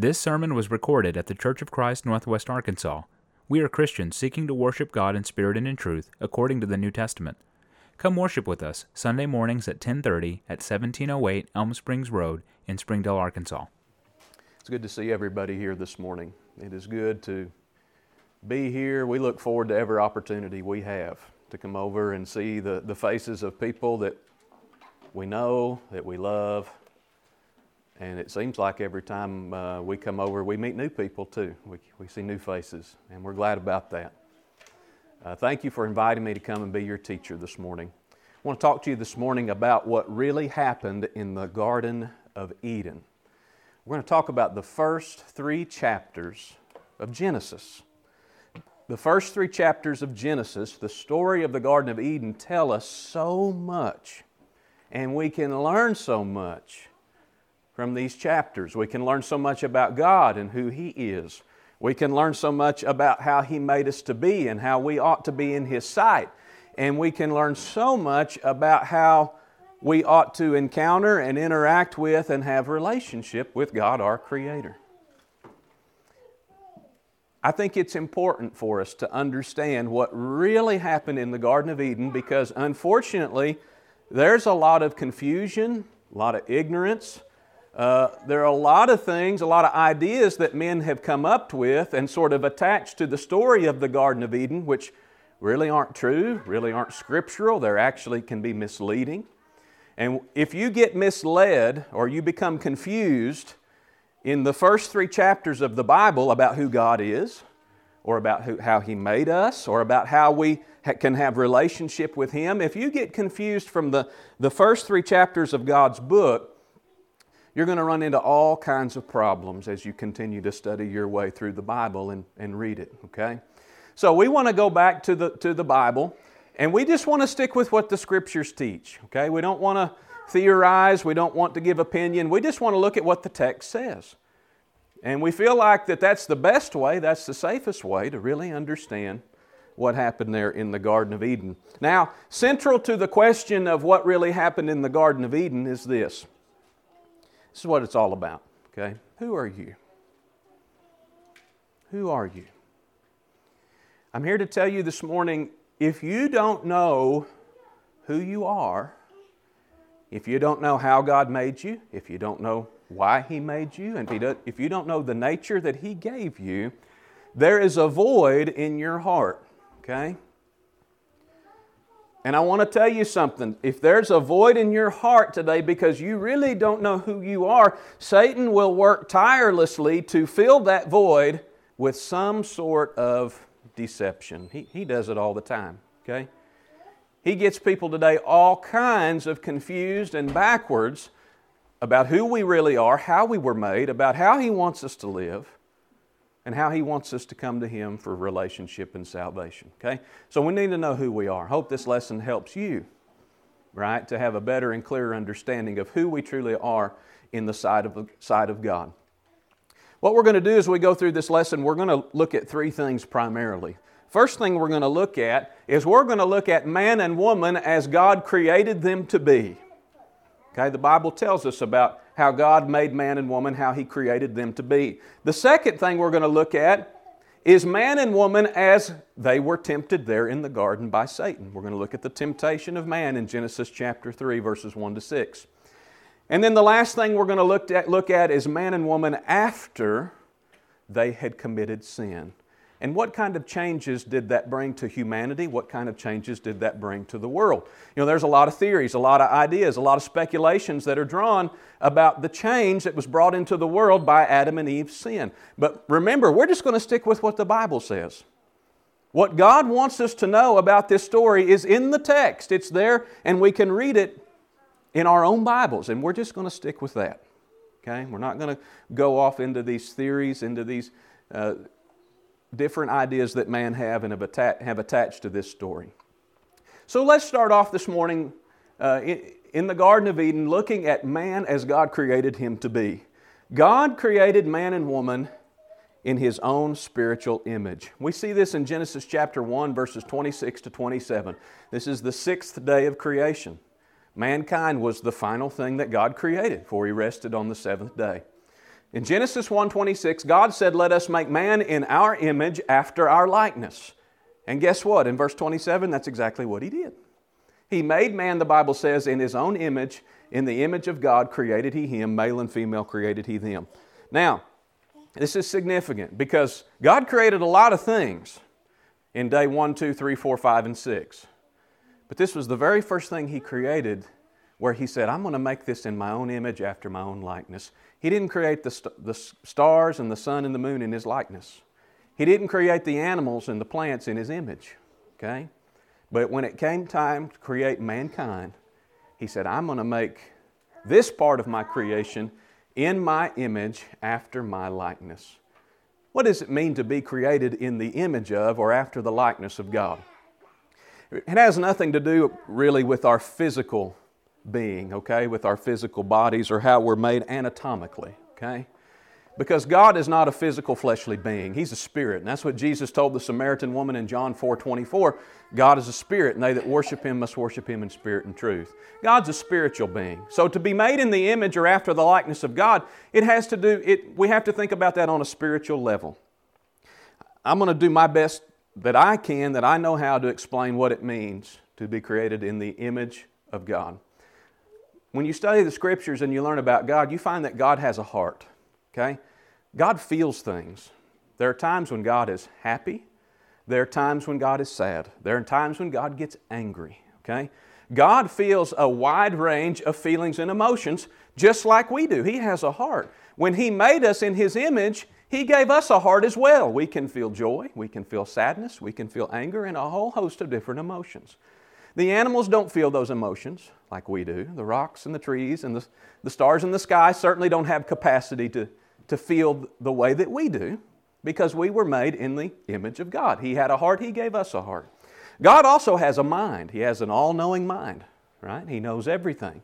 This sermon was recorded at the Church of Christ, Northwest Arkansas. We are Christians seeking to worship God in spirit and in truth, according to the New Testament. Come worship with us Sunday mornings at 10:30 at 1708 Elm Springs Road in Springdale, Arkansas. It's good to see everybody here this morning. It is good to be here. We look forward to every opportunity we have to come over and see the, the faces of people that we know, that we love. And it seems like every time uh, we come over, we meet new people too. We, we see new faces, and we're glad about that. Uh, thank you for inviting me to come and be your teacher this morning. I want to talk to you this morning about what really happened in the Garden of Eden. We're going to talk about the first three chapters of Genesis. The first three chapters of Genesis, the story of the Garden of Eden, tell us so much, and we can learn so much from these chapters. We can learn so much about God and who He is. We can learn so much about how He made us to be and how we ought to be in His sight. And we can learn so much about how we ought to encounter and interact with and have relationship with God our creator. I think it's important for us to understand what really happened in the Garden of Eden because unfortunately there's a lot of confusion, a lot of ignorance, uh, there are a lot of things, a lot of ideas that men have come up with and sort of attached to the story of the Garden of Eden, which really aren't true, really aren't scriptural. They actually can be misleading. And if you get misled or you become confused in the first three chapters of the Bible about who God is, or about who, how He made us, or about how we ha- can have relationship with Him, if you get confused from the, the first three chapters of God's book, you're going to run into all kinds of problems as you continue to study your way through the Bible and, and read it, okay? So we want to go back to the, to the Bible, and we just want to stick with what the Scriptures teach, okay? We don't want to theorize, we don't want to give opinion, we just want to look at what the text says. And we feel like that that's the best way, that's the safest way to really understand what happened there in the Garden of Eden. Now, central to the question of what really happened in the Garden of Eden is this. This is what it's all about, okay? Who are you? Who are you? I'm here to tell you this morning if you don't know who you are, if you don't know how God made you, if you don't know why He made you, and if you don't know the nature that He gave you, there is a void in your heart, okay? And I want to tell you something. If there's a void in your heart today because you really don't know who you are, Satan will work tirelessly to fill that void with some sort of deception. He, he does it all the time, okay? He gets people today all kinds of confused and backwards about who we really are, how we were made, about how He wants us to live and how He wants us to come to Him for relationship and salvation. Okay? So we need to know who we are. Hope this lesson helps you, right, to have a better and clearer understanding of who we truly are in the sight of, sight of God. What we're going to do as we go through this lesson, we're going to look at three things primarily. First thing we're going to look at is we're going to look at man and woman as God created them to be. Okay, the Bible tells us about how God made man and woman, how He created them to be. The second thing we're going to look at is man and woman as they were tempted there in the garden by Satan. We're going to look at the temptation of man in Genesis chapter 3, verses 1 to 6. And then the last thing we're going to look at, look at is man and woman after they had committed sin. And what kind of changes did that bring to humanity? What kind of changes did that bring to the world? You know, there's a lot of theories, a lot of ideas, a lot of speculations that are drawn about the change that was brought into the world by Adam and Eve's sin. But remember, we're just going to stick with what the Bible says. What God wants us to know about this story is in the text. It's there, and we can read it in our own Bibles, and we're just going to stick with that. Okay? We're not going to go off into these theories, into these. Uh, different ideas that man have and have, atta- have attached to this story. So let's start off this morning uh, in the Garden of Eden looking at man as God created him to be. God created man and woman in his own spiritual image. We see this in Genesis chapter 1, verses 26 to 27. This is the sixth day of creation. Mankind was the final thing that God created, for he rested on the seventh day. In Genesis 1:26, God said, "Let us make man in our image after our likeness." And guess what? In verse 27, that's exactly what he did. He made man, the Bible says, in his own image, in the image of God created he him, male and female created he them. Now, this is significant because God created a lot of things in day 1, 2, 3, 4, 5, and 6. But this was the very first thing he created where he said, I'm going to make this in my own image after my own likeness. He didn't create the, st- the stars and the sun and the moon in his likeness. He didn't create the animals and the plants in his image. Okay? But when it came time to create mankind, he said, I'm going to make this part of my creation in my image after my likeness. What does it mean to be created in the image of or after the likeness of God? It has nothing to do really with our physical being, okay, with our physical bodies or how we're made anatomically, okay? Because God is not a physical fleshly being. He's a spirit. And that's what Jesus told the Samaritan woman in John 4 24. God is a spirit, and they that worship him must worship him in spirit and truth. God's a spiritual being. So to be made in the image or after the likeness of God, it has to do, it, we have to think about that on a spiritual level. I'm going to do my best that I can, that I know how to explain what it means to be created in the image of God. When you study the scriptures and you learn about God, you find that God has a heart. Okay? God feels things. There are times when God is happy. There are times when God is sad. There are times when God gets angry. Okay? God feels a wide range of feelings and emotions just like we do. He has a heart. When He made us in His image, He gave us a heart as well. We can feel joy, we can feel sadness, we can feel anger, and a whole host of different emotions. The animals don't feel those emotions like we do. The rocks and the trees and the, the stars in the sky certainly don't have capacity to, to feel the way that we do because we were made in the image of God. He had a heart, He gave us a heart. God also has a mind, He has an all knowing mind, right? He knows everything.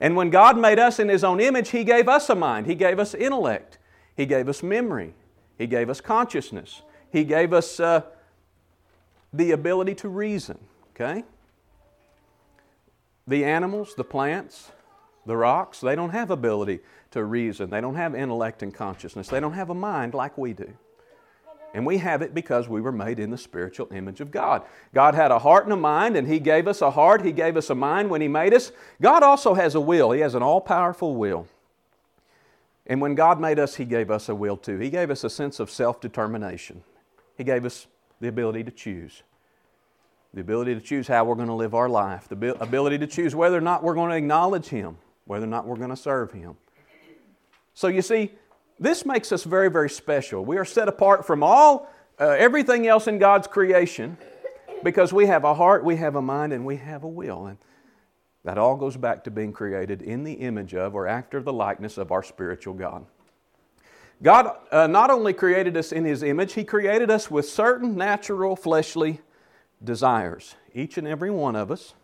And when God made us in His own image, He gave us a mind, He gave us intellect, He gave us memory, He gave us consciousness, He gave us uh, the ability to reason, okay? The animals, the plants, the rocks, they don't have ability to reason. They don't have intellect and consciousness. They don't have a mind like we do. And we have it because we were made in the spiritual image of God. God had a heart and a mind, and He gave us a heart, He gave us a mind when He made us. God also has a will, He has an all powerful will. And when God made us, He gave us a will too. He gave us a sense of self determination, He gave us the ability to choose the ability to choose how we're going to live our life, the ability to choose whether or not we're going to acknowledge Him, whether or not we're going to serve Him. So you see, this makes us very, very special. We are set apart from all uh, everything else in God's creation because we have a heart, we have a mind, and we have a will. And that all goes back to being created in the image of or after the likeness of our spiritual God. God uh, not only created us in His image, He created us with certain natural fleshly desires. Each and every one of us,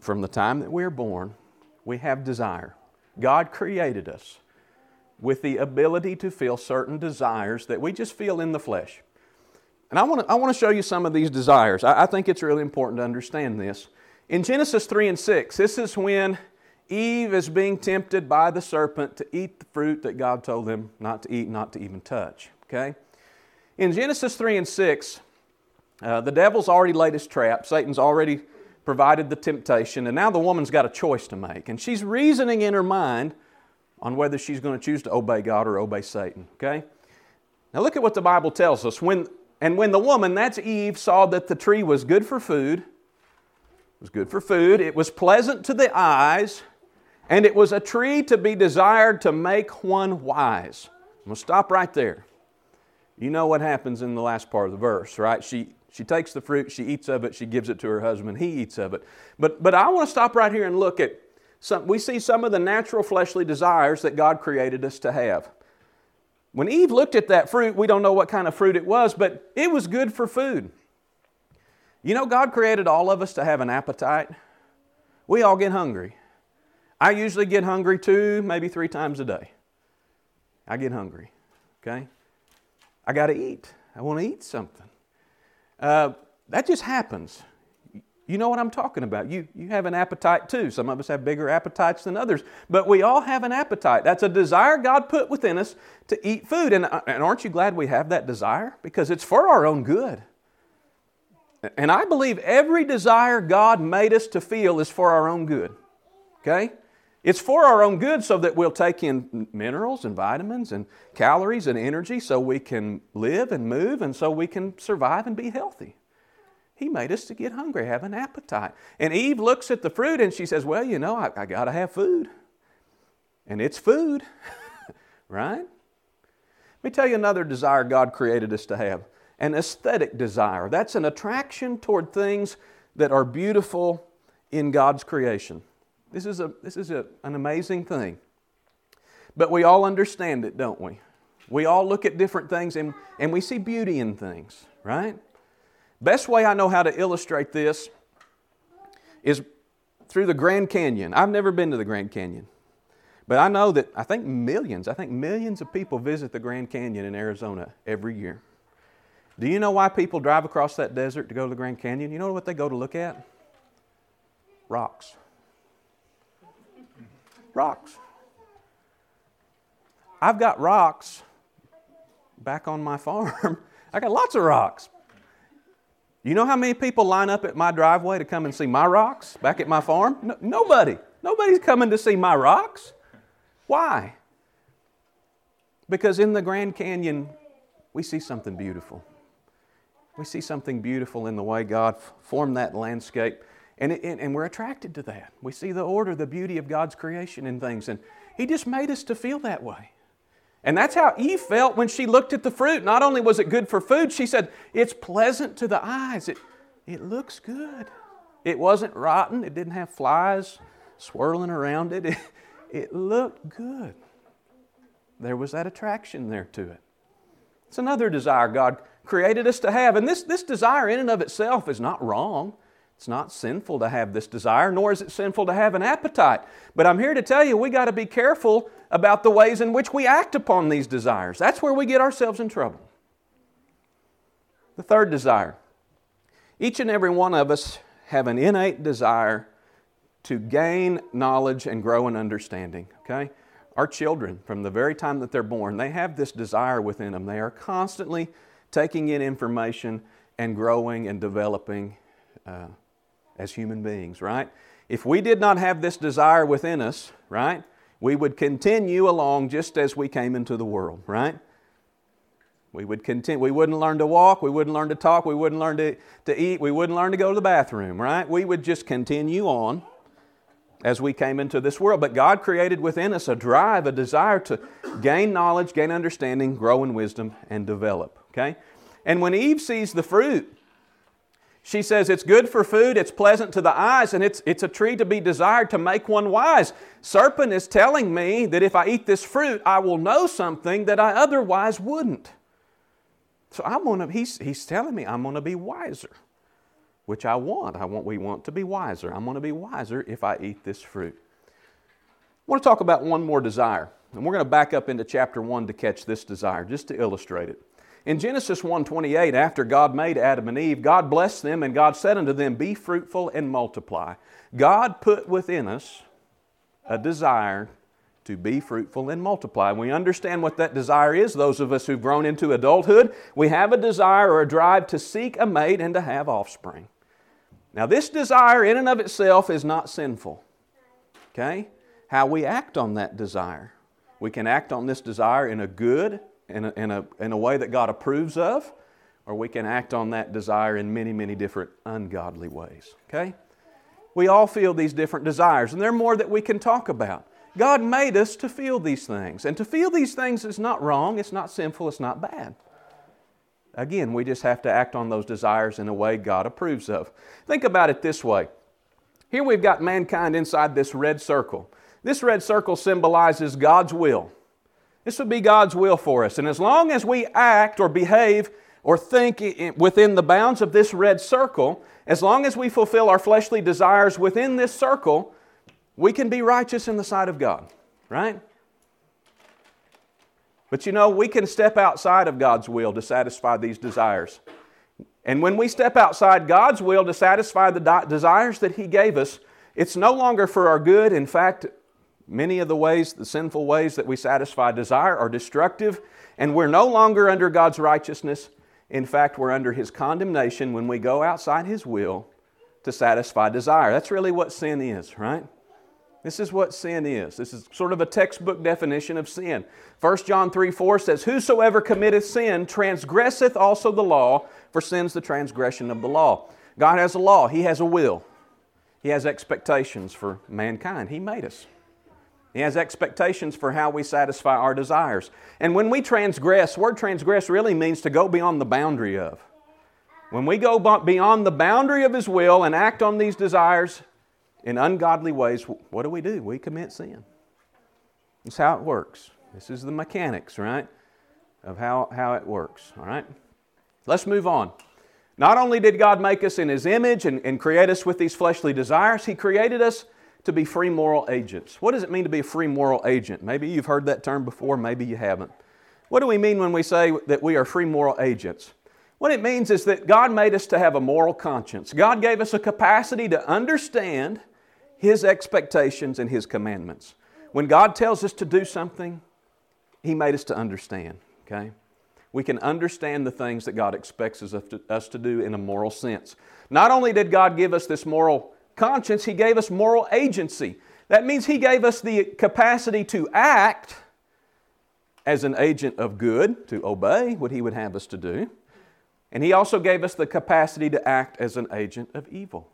from the time that we're born, we have desire. God created us with the ability to feel certain desires that we just feel in the flesh. And I want to, I want to show you some of these desires. I, I think it's really important to understand this. In Genesis 3 and 6, this is when Eve is being tempted by the serpent to eat the fruit that God told them not to eat, not to even touch. Okay? In Genesis 3 and 6, uh, the devil's already laid his trap, Satan's already provided the temptation, and now the woman's got a choice to make. And she's reasoning in her mind on whether she's going to choose to obey God or obey Satan. Okay? Now look at what the Bible tells us. When, and when the woman, that's Eve, saw that the tree was good for food, was good for food, it was pleasant to the eyes, and it was a tree to be desired to make one wise. I'm going to stop right there. You know what happens in the last part of the verse, right? She, she takes the fruit, she eats of it, she gives it to her husband, he eats of it. But, but I want to stop right here and look at some, we see some of the natural fleshly desires that God created us to have. When Eve looked at that fruit, we don't know what kind of fruit it was, but it was good for food. You know, God created all of us to have an appetite. We all get hungry. I usually get hungry two, maybe three times a day. I get hungry, okay? I got to eat. I want to eat something. Uh, that just happens. You know what I'm talking about. You, you have an appetite too. Some of us have bigger appetites than others, but we all have an appetite. That's a desire God put within us to eat food. And, uh, and aren't you glad we have that desire? Because it's for our own good. And I believe every desire God made us to feel is for our own good. Okay? It's for our own good so that we'll take in minerals and vitamins and calories and energy so we can live and move and so we can survive and be healthy. He made us to get hungry, have an appetite. And Eve looks at the fruit and she says, Well, you know, I, I got to have food. And it's food, right? Let me tell you another desire God created us to have an aesthetic desire. That's an attraction toward things that are beautiful in God's creation. This is, a, this is a, an amazing thing. But we all understand it, don't we? We all look at different things and, and we see beauty in things, right? Best way I know how to illustrate this is through the Grand Canyon. I've never been to the Grand Canyon. But I know that I think millions, I think millions of people visit the Grand Canyon in Arizona every year. Do you know why people drive across that desert to go to the Grand Canyon? You know what they go to look at? Rocks. Rocks. I've got rocks back on my farm. I got lots of rocks. You know how many people line up at my driveway to come and see my rocks back at my farm? No, nobody. Nobody's coming to see my rocks. Why? Because in the Grand Canyon, we see something beautiful. We see something beautiful in the way God formed that landscape, and, it, and we're attracted to that. We see the order, the beauty of God's creation in things, and He just made us to feel that way. And that's how Eve felt when she looked at the fruit. Not only was it good for food, she said, it's pleasant to the eyes. It, it looks good. It wasn't rotten, it didn't have flies swirling around it. It, it looked good. There was that attraction there to it. It's another desire God created us to have. And this, this desire, in and of itself, is not wrong. It's not sinful to have this desire, nor is it sinful to have an appetite. But I'm here to tell you we got to be careful about the ways in which we act upon these desires. That's where we get ourselves in trouble. The third desire each and every one of us have an innate desire to gain knowledge and grow in understanding, okay? Our children, from the very time that they're born, they have this desire within them. They are constantly taking in information and growing and developing uh, as human beings, right? If we did not have this desire within us, right, we would continue along just as we came into the world, right? We would continue, we wouldn't learn to walk, we wouldn't learn to talk, we wouldn't learn to, to eat, we wouldn't learn to go to the bathroom, right? We would just continue on as we came into this world. But God created within us a drive, a desire to gain knowledge, gain understanding, grow in wisdom, and develop. Okay? And when Eve sees the fruit, she says it's good for food, it's pleasant to the eyes, and it's, it's a tree to be desired to make one wise. Serpent is telling me that if I eat this fruit, I will know something that I otherwise wouldn't. So I'm gonna, he's, he's telling me I'm going to be wiser which I want. I want we want to be wiser. I'm going to be wiser if I eat this fruit. I want to talk about one more desire. And we're going to back up into chapter 1 to catch this desire just to illustrate it. In Genesis 1:28, after God made Adam and Eve, God blessed them and God said unto them, "Be fruitful and multiply." God put within us a desire to be fruitful and multiply. We understand what that desire is. Those of us who've grown into adulthood, we have a desire or a drive to seek a mate and to have offspring. Now, this desire in and of itself is not sinful. Okay? How we act on that desire. We can act on this desire in a good, in a, in a, in a way that God approves of, or we can act on that desire in many, many different ungodly ways. Okay? We all feel these different desires, and there are more that we can talk about. God made us to feel these things. And to feel these things is not wrong, it's not sinful, it's not bad. Again, we just have to act on those desires in a way God approves of. Think about it this way. Here we've got mankind inside this red circle. This red circle symbolizes God's will. This would be God's will for us. And as long as we act or behave or think within the bounds of this red circle, as long as we fulfill our fleshly desires within this circle, we can be righteous in the sight of God, right? But you know, we can step outside of God's will to satisfy these desires. And when we step outside God's will to satisfy the desires that He gave us, it's no longer for our good. In fact, many of the ways, the sinful ways that we satisfy desire, are destructive, and we're no longer under God's righteousness. In fact, we're under His condemnation when we go outside His will to satisfy desire. That's really what sin is, right? This is what sin is. This is sort of a textbook definition of sin. 1 John 3 4 says, Whosoever committeth sin transgresseth also the law, for sin's the transgression of the law. God has a law, He has a will, He has expectations for mankind. He made us. He has expectations for how we satisfy our desires. And when we transgress, word transgress really means to go beyond the boundary of. When we go beyond the boundary of His will and act on these desires, in ungodly ways, what do we do? We commit sin. That's how it works. This is the mechanics, right, of how, how it works, all right? Let's move on. Not only did God make us in His image and, and create us with these fleshly desires, He created us to be free moral agents. What does it mean to be a free moral agent? Maybe you've heard that term before, maybe you haven't. What do we mean when we say that we are free moral agents? What it means is that God made us to have a moral conscience. God gave us a capacity to understand his expectations and His commandments. When God tells us to do something, He made us to understand, okay? We can understand the things that God expects us to do in a moral sense. Not only did God give us this moral conscience, He gave us moral agency. That means He gave us the capacity to act as an agent of good, to obey what He would have us to do. And He also gave us the capacity to act as an agent of evil,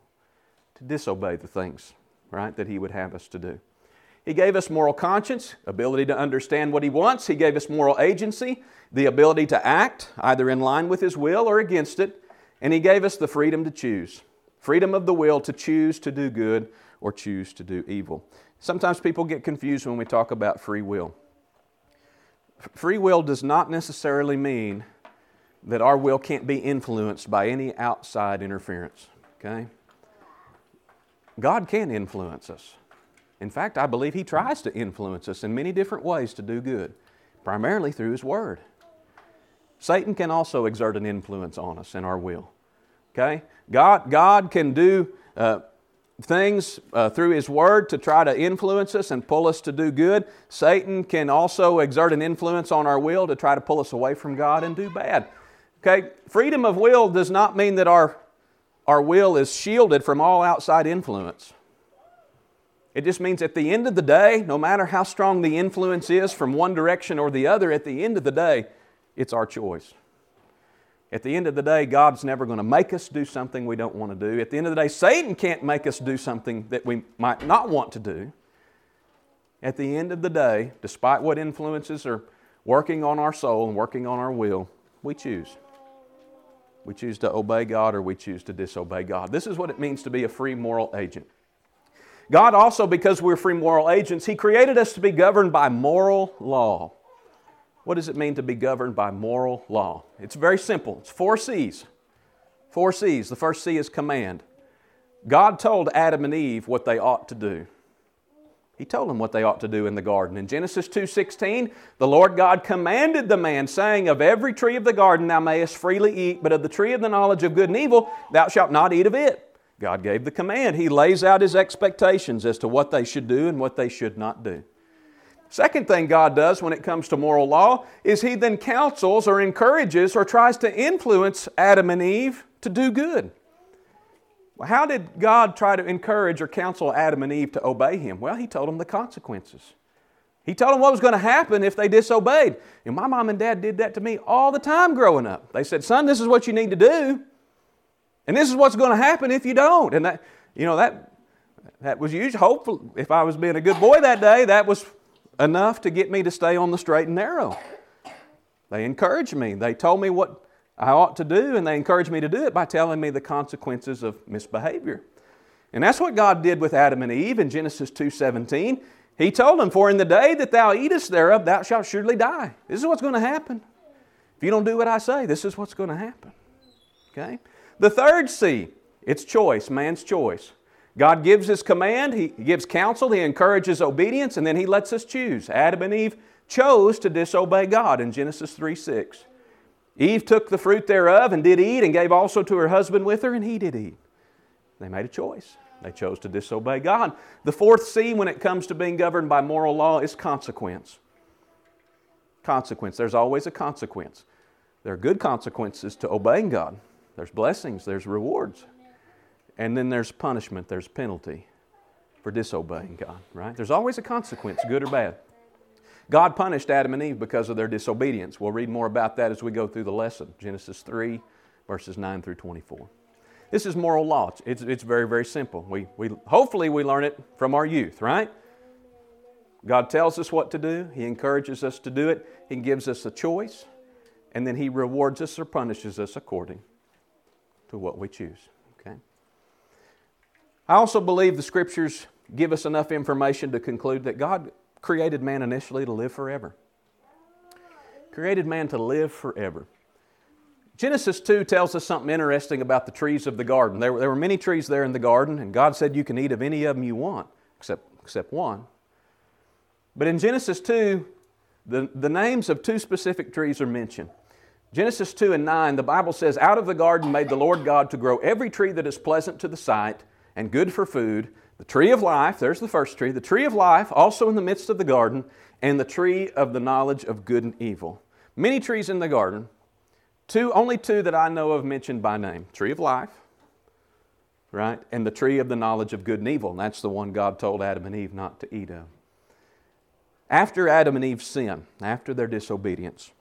to disobey the things right, that He would have us to do. He gave us moral conscience, ability to understand what He wants. He gave us moral agency, the ability to act either in line with His will or against it. And He gave us the freedom to choose freedom of the will to choose to do good or choose to do evil. Sometimes people get confused when we talk about free will. Free will does not necessarily mean that our will can't be influenced by any outside interference. Okay? God can influence us. In fact, I believe He tries to influence us in many different ways to do good, primarily through His Word. Satan can also exert an influence on us in our will. Okay? God, God can do uh, things uh, through His Word to try to influence us and pull us to do good. Satan can also exert an influence on our will to try to pull us away from God and do bad. Okay? Freedom of will does not mean that our our will is shielded from all outside influence. It just means at the end of the day, no matter how strong the influence is from one direction or the other, at the end of the day, it's our choice. At the end of the day, God's never going to make us do something we don't want to do. At the end of the day, Satan can't make us do something that we might not want to do. At the end of the day, despite what influences are working on our soul and working on our will, we choose. We choose to obey God or we choose to disobey God. This is what it means to be a free moral agent. God also, because we're free moral agents, He created us to be governed by moral law. What does it mean to be governed by moral law? It's very simple. It's four C's. Four C's. The first C is command. God told Adam and Eve what they ought to do. He told them what they ought to do in the garden. In Genesis 2:16, the Lord God commanded the man, saying, "Of every tree of the garden thou mayest freely eat, but of the tree of the knowledge of good and evil thou shalt not eat of it." God gave the command. He lays out his expectations as to what they should do and what they should not do. Second thing God does when it comes to moral law is he then counsels or encourages or tries to influence Adam and Eve to do good. Well, how did God try to encourage or counsel Adam and Eve to obey Him? Well, He told them the consequences. He told them what was going to happen if they disobeyed. And my mom and dad did that to me all the time growing up. They said, Son, this is what you need to do. And this is what's going to happen if you don't. And that, you know, that, that was usually, hopeful. if I was being a good boy that day, that was enough to get me to stay on the straight and narrow. They encouraged me. They told me what I ought to do, and they encouraged me to do it by telling me the consequences of misbehavior. And that's what God did with Adam and Eve in Genesis 2:17. He told them, "For in the day that thou eatest thereof, thou shalt surely die." This is what's going to happen. If you don't do what I say, this is what's going to happen. Okay? The third C, it's choice, man's choice. God gives his command, he gives counsel, he encourages obedience, and then he lets us choose. Adam and Eve chose to disobey God in Genesis 3 6. Eve took the fruit thereof and did eat, and gave also to her husband with her, and he did eat. They made a choice. They chose to disobey God. The fourth C, when it comes to being governed by moral law, is consequence. Consequence. There's always a consequence. There are good consequences to obeying God, there's blessings, there's rewards. And then there's punishment, there's penalty for disobeying God, right? There's always a consequence, good or bad. God punished Adam and Eve because of their disobedience. We'll read more about that as we go through the lesson. Genesis 3, verses 9 through 24. This is moral law. It's, it's very, very simple. We, we, hopefully, we learn it from our youth, right? God tells us what to do, He encourages us to do it, He gives us a choice, and then He rewards us or punishes us according to what we choose. Okay? I also believe the Scriptures give us enough information to conclude that God created man initially to live forever. Created man to live forever. Genesis 2 tells us something interesting about the trees of the garden. There, there were many trees there in the garden, and God said you can eat of any of them you want, except, except one. But in Genesis 2, the, the names of two specific trees are mentioned. Genesis 2 and 9, the Bible says, Out of the garden made the Lord God to grow every tree that is pleasant to the sight and good for food, the tree of life, there's the first tree, the tree of life, also in the midst of the garden, and the tree of the knowledge of good and evil. Many trees in the garden, two, only two that I know of mentioned by name tree of life, right, and the tree of the knowledge of good and evil. And that's the one God told Adam and Eve not to eat of. After Adam and Eve sin, after their disobedience,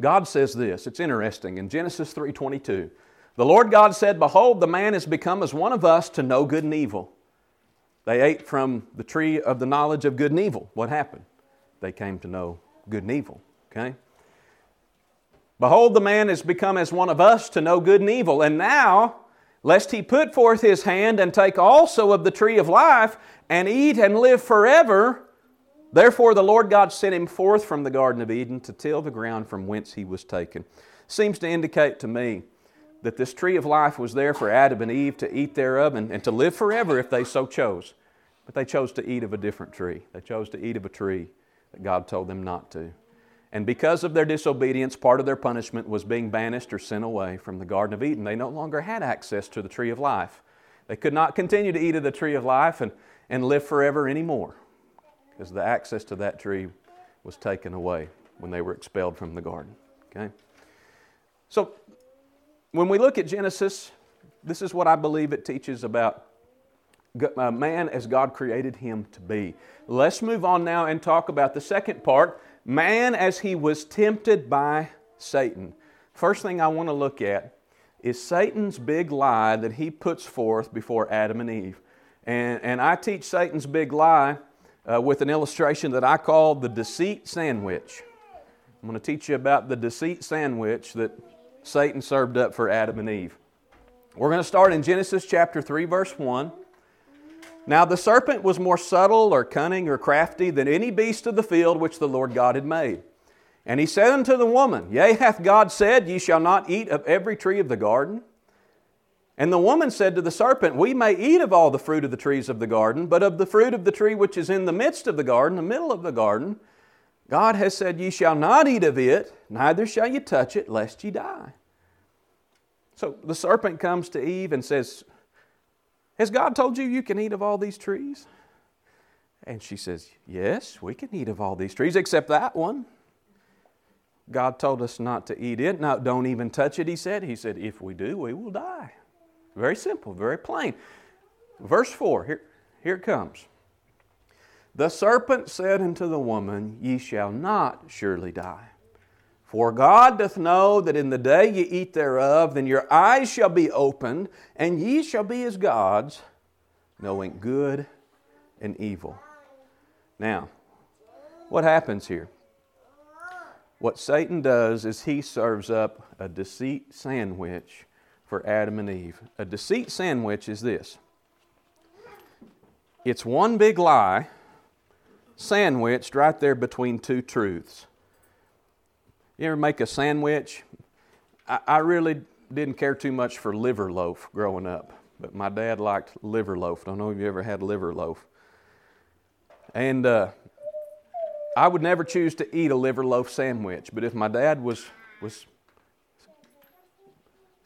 God says this. It's interesting. In Genesis 3:22, the Lord God said, Behold, the man is become as one of us to know good and evil. They ate from the tree of the knowledge of good and evil. What happened? They came to know good and evil. Okay? Behold, the man is become as one of us to know good and evil. And now, lest he put forth his hand and take also of the tree of life and eat and live forever, therefore the Lord God sent him forth from the Garden of Eden to till the ground from whence he was taken. Seems to indicate to me that this tree of life was there for Adam and Eve to eat thereof and, and to live forever if they so chose. But they chose to eat of a different tree. They chose to eat of a tree that God told them not to. And because of their disobedience, part of their punishment was being banished or sent away from the Garden of Eden. They no longer had access to the tree of life. They could not continue to eat of the tree of life and, and live forever anymore because the access to that tree was taken away when they were expelled from the garden. Okay? So when we look at Genesis, this is what I believe it teaches about uh, man as God created him to be. Let's move on now and talk about the second part man as he was tempted by Satan. First thing I want to look at is Satan's big lie that he puts forth before Adam and Eve. And, and I teach Satan's big lie uh, with an illustration that I call the deceit sandwich. I'm going to teach you about the deceit sandwich that Satan served up for Adam and Eve. We're going to start in Genesis chapter 3, verse 1. Now the serpent was more subtle or cunning or crafty than any beast of the field which the Lord God had made. And he said unto the woman, Yea, hath God said, Ye shall not eat of every tree of the garden? And the woman said to the serpent, We may eat of all the fruit of the trees of the garden, but of the fruit of the tree which is in the midst of the garden, the middle of the garden, God has said, Ye shall not eat of it, neither shall ye touch it, lest ye die. So the serpent comes to Eve and says, Has God told you you can eat of all these trees? And she says, Yes, we can eat of all these trees except that one. God told us not to eat it. Now, don't even touch it, he said. He said, If we do, we will die. Very simple, very plain. Verse 4, here, here it comes. The serpent said unto the woman, Ye shall not surely die. For God doth know that in the day ye eat thereof, then your eyes shall be opened, and ye shall be as gods, knowing good and evil. Now, what happens here? What Satan does is he serves up a deceit sandwich for Adam and Eve. A deceit sandwich is this it's one big lie sandwiched right there between two truths. You ever make a sandwich? I, I really didn't care too much for liver loaf growing up, but my dad liked liver loaf. I Don't know if you ever had liver loaf. And uh, I would never choose to eat a liver loaf sandwich, but if my dad was, was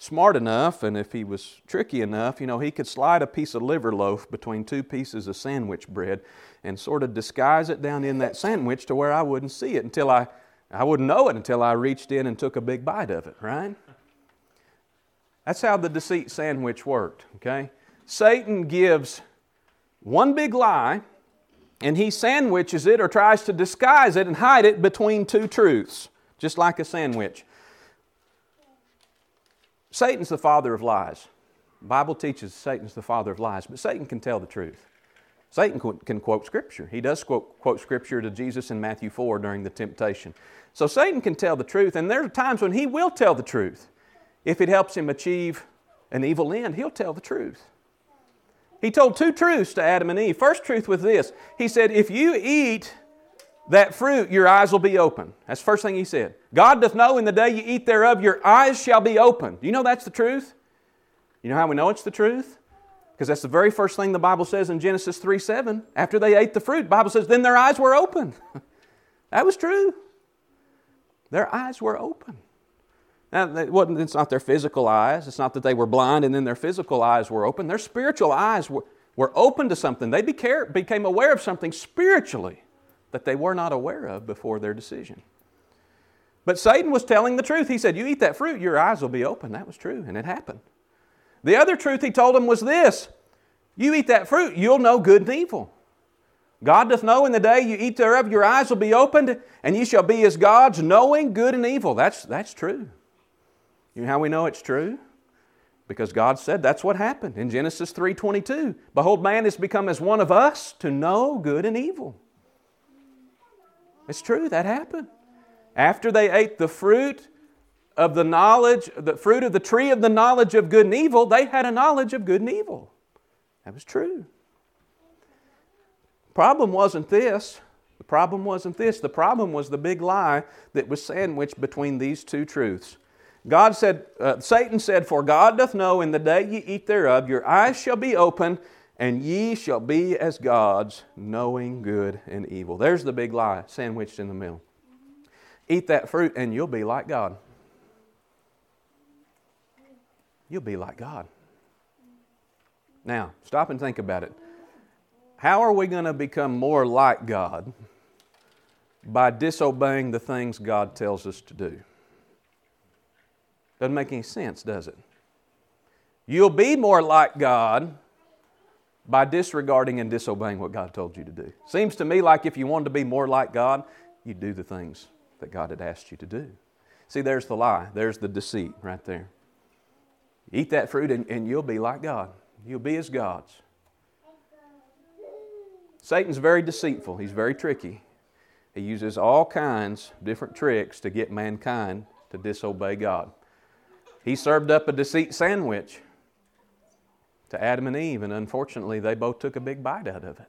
smart enough and if he was tricky enough, you know, he could slide a piece of liver loaf between two pieces of sandwich bread and sort of disguise it down in that sandwich to where I wouldn't see it until I, I wouldn't know it until I reached in and took a big bite of it, right? That's how the deceit sandwich worked, okay? Satan gives one big lie and he sandwiches it or tries to disguise it and hide it between two truths, just like a sandwich. Satan's the father of lies. The Bible teaches Satan's the father of lies, but Satan can tell the truth. Satan can quote Scripture. He does quote, quote Scripture to Jesus in Matthew 4 during the temptation. So Satan can tell the truth, and there are times when he will tell the truth. If it helps him achieve an evil end, he'll tell the truth. He told two truths to Adam and Eve. First truth was this He said, If you eat that fruit, your eyes will be open. That's the first thing he said. God doth know in the day you eat thereof, your eyes shall be open. Do you know that's the truth? You know how we know it's the truth? Because that's the very first thing the Bible says in Genesis 3 7. After they ate the fruit, the Bible says, then their eyes were open. that was true. Their eyes were open. Now, it's not their physical eyes. It's not that they were blind and then their physical eyes were open. Their spiritual eyes were, were open to something. They became aware of something spiritually that they were not aware of before their decision. But Satan was telling the truth. He said, You eat that fruit, your eyes will be open. That was true, and it happened. The other truth he told them was this You eat that fruit, you'll know good and evil. God doth know in the day you eat thereof, your eyes will be opened, and ye shall be as gods, knowing good and evil. That's, that's true. You know how we know it's true? Because God said that's what happened in Genesis 3:22. Behold, man is become as one of us to know good and evil. It's true, that happened. After they ate the fruit of the knowledge, the fruit of the tree of the knowledge of good and evil, they had a knowledge of good and evil. That was true. Problem wasn't this. The problem wasn't this. The problem was the big lie that was sandwiched between these two truths. God said, uh, Satan said, For God doth know in the day ye eat thereof, your eyes shall be open, and ye shall be as gods, knowing good and evil. There's the big lie sandwiched in the middle. Eat that fruit, and you'll be like God. You'll be like God. Now, stop and think about it. How are we going to become more like God? By disobeying the things God tells us to do. Doesn't make any sense, does it? You'll be more like God by disregarding and disobeying what God told you to do. Seems to me like if you wanted to be more like God, you'd do the things that God had asked you to do. See, there's the lie, there's the deceit right there. Eat that fruit and, and you'll be like God. You'll be as gods. Satan's very deceitful, he's very tricky. He uses all kinds of different tricks to get mankind to disobey God. He served up a deceit sandwich to Adam and Eve, and unfortunately, they both took a big bite out of it.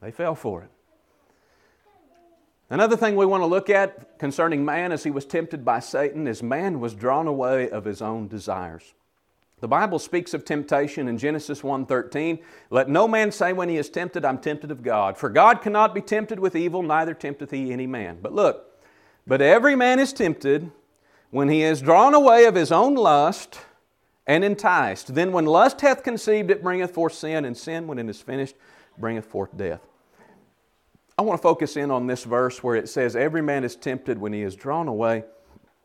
They fell for it. Another thing we want to look at concerning man as he was tempted by Satan is man was drawn away of his own desires. The Bible speaks of temptation in Genesis 1:13, "Let no man say when he is tempted, I'm tempted of God, for God cannot be tempted with evil, neither tempteth he any man." But look, but every man is tempted when he is drawn away of his own lust and enticed. Then when lust hath conceived, it bringeth forth sin, and sin, when it is finished, bringeth forth death. I want to focus in on this verse where it says, Every man is tempted when he is drawn away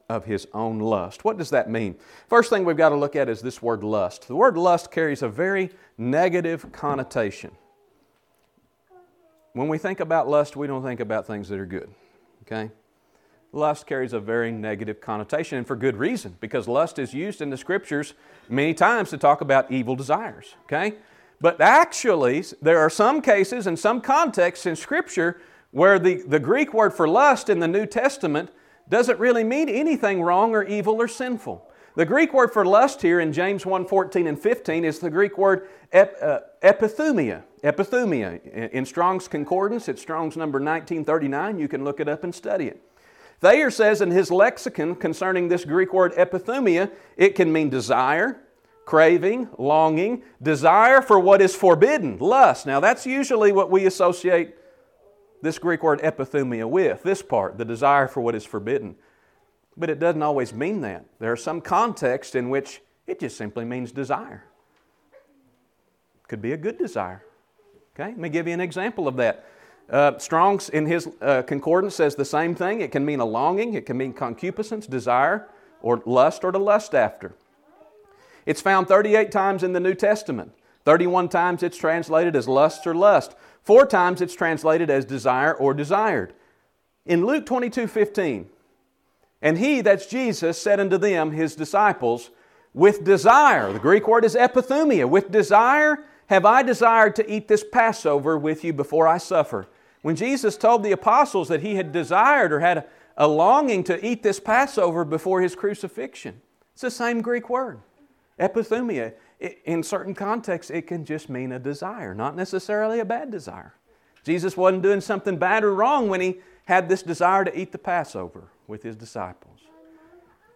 of his own lust. What does that mean? First thing we've got to look at is this word lust. The word lust carries a very negative connotation. When we think about lust, we don't think about things that are good. Okay? Lust carries a very negative connotation, and for good reason, because lust is used in the scriptures many times to talk about evil desires. Okay? But actually, there are some cases and some contexts in Scripture where the, the Greek word for lust in the New Testament doesn't really mean anything wrong or evil or sinful. The Greek word for lust here in James 1 14 and 15 is the Greek word ep, uh, epithumia. Epithumia. In Strong's Concordance, it's Strong's number 1939. You can look it up and study it. Thayer says in his lexicon concerning this Greek word epithumia, it can mean desire, craving, longing, desire for what is forbidden, lust. Now, that's usually what we associate this Greek word epithumia with, this part, the desire for what is forbidden. But it doesn't always mean that. There are some contexts in which it just simply means desire. Could be a good desire. Okay, let me give you an example of that. Uh, Strong's in his uh, concordance says the same thing. It can mean a longing, it can mean concupiscence, desire, or lust, or to lust after. It's found 38 times in the New Testament. 31 times it's translated as lust or lust. Four times it's translated as desire or desired. In Luke 22 15, and he, that's Jesus, said unto them, his disciples, with desire, the Greek word is epithumia, with desire have I desired to eat this Passover with you before I suffer. When Jesus told the apostles that he had desired or had a longing to eat this Passover before his crucifixion, it's the same Greek word, epithumia. In certain contexts, it can just mean a desire, not necessarily a bad desire. Jesus wasn't doing something bad or wrong when he had this desire to eat the Passover with his disciples.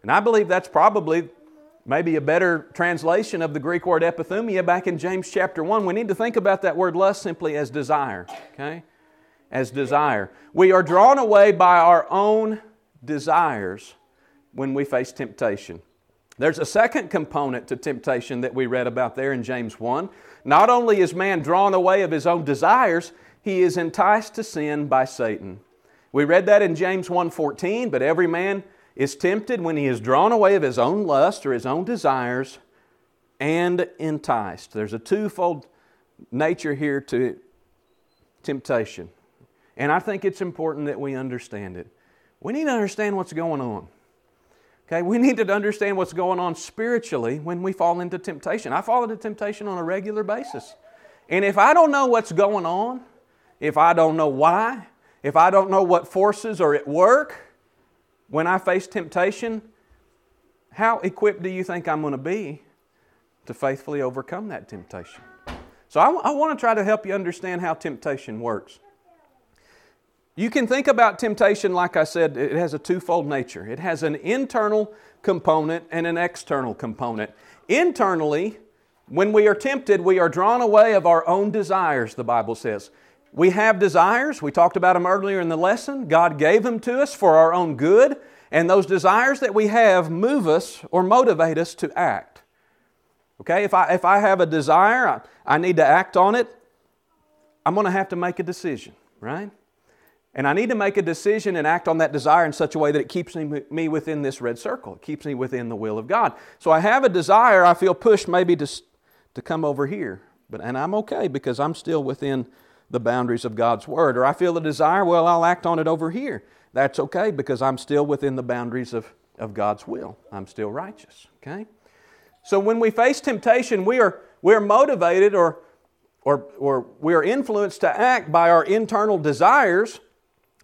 And I believe that's probably maybe a better translation of the Greek word epithumia back in James chapter 1. We need to think about that word lust simply as desire, okay? As desire. We are drawn away by our own desires when we face temptation. There's a second component to temptation that we read about there in James 1. Not only is man drawn away of his own desires, he is enticed to sin by Satan. We read that in James 1:14, but every man is tempted when he is drawn away of his own lust or his own desires and enticed. There's a twofold nature here to temptation. And I think it's important that we understand it. We need to understand what's going on. Okay, we need to understand what's going on spiritually when we fall into temptation. I fall into temptation on a regular basis. And if I don't know what's going on, if I don't know why, if I don't know what forces are at work, when I face temptation, how equipped do you think I'm going to be to faithfully overcome that temptation? So I, want to try to help you understand how temptation works. You can think about temptation, like I said, it has a twofold nature. It has an internal component and an external component. Internally, when we are tempted, we are drawn away of our own desires, the Bible says. We have desires. We talked about them earlier in the lesson. God gave them to us for our own good. And those desires that we have move us or motivate us to act. Okay, if I, if I have a desire, I, I need to act on it, I'm going to have to make a decision, right? And I need to make a decision and act on that desire in such a way that it keeps me within this red circle. It keeps me within the will of God. So I have a desire, I feel pushed maybe to, to come over here. But, and I'm okay because I'm still within the boundaries of God's Word. Or I feel a desire, well, I'll act on it over here. That's okay because I'm still within the boundaries of, of God's will. I'm still righteous. Okay? So when we face temptation, we are, we are motivated or, or, or we are influenced to act by our internal desires,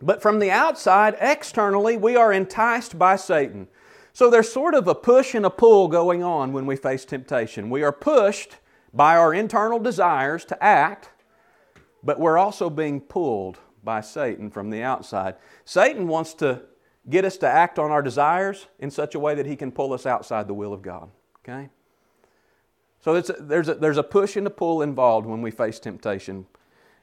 but from the outside, externally, we are enticed by Satan. So there's sort of a push and a pull going on when we face temptation. We are pushed by our internal desires to act, but we're also being pulled by Satan from the outside. Satan wants to get us to act on our desires in such a way that he can pull us outside the will of God. Okay? So a, there's, a, there's a push and a pull involved when we face temptation.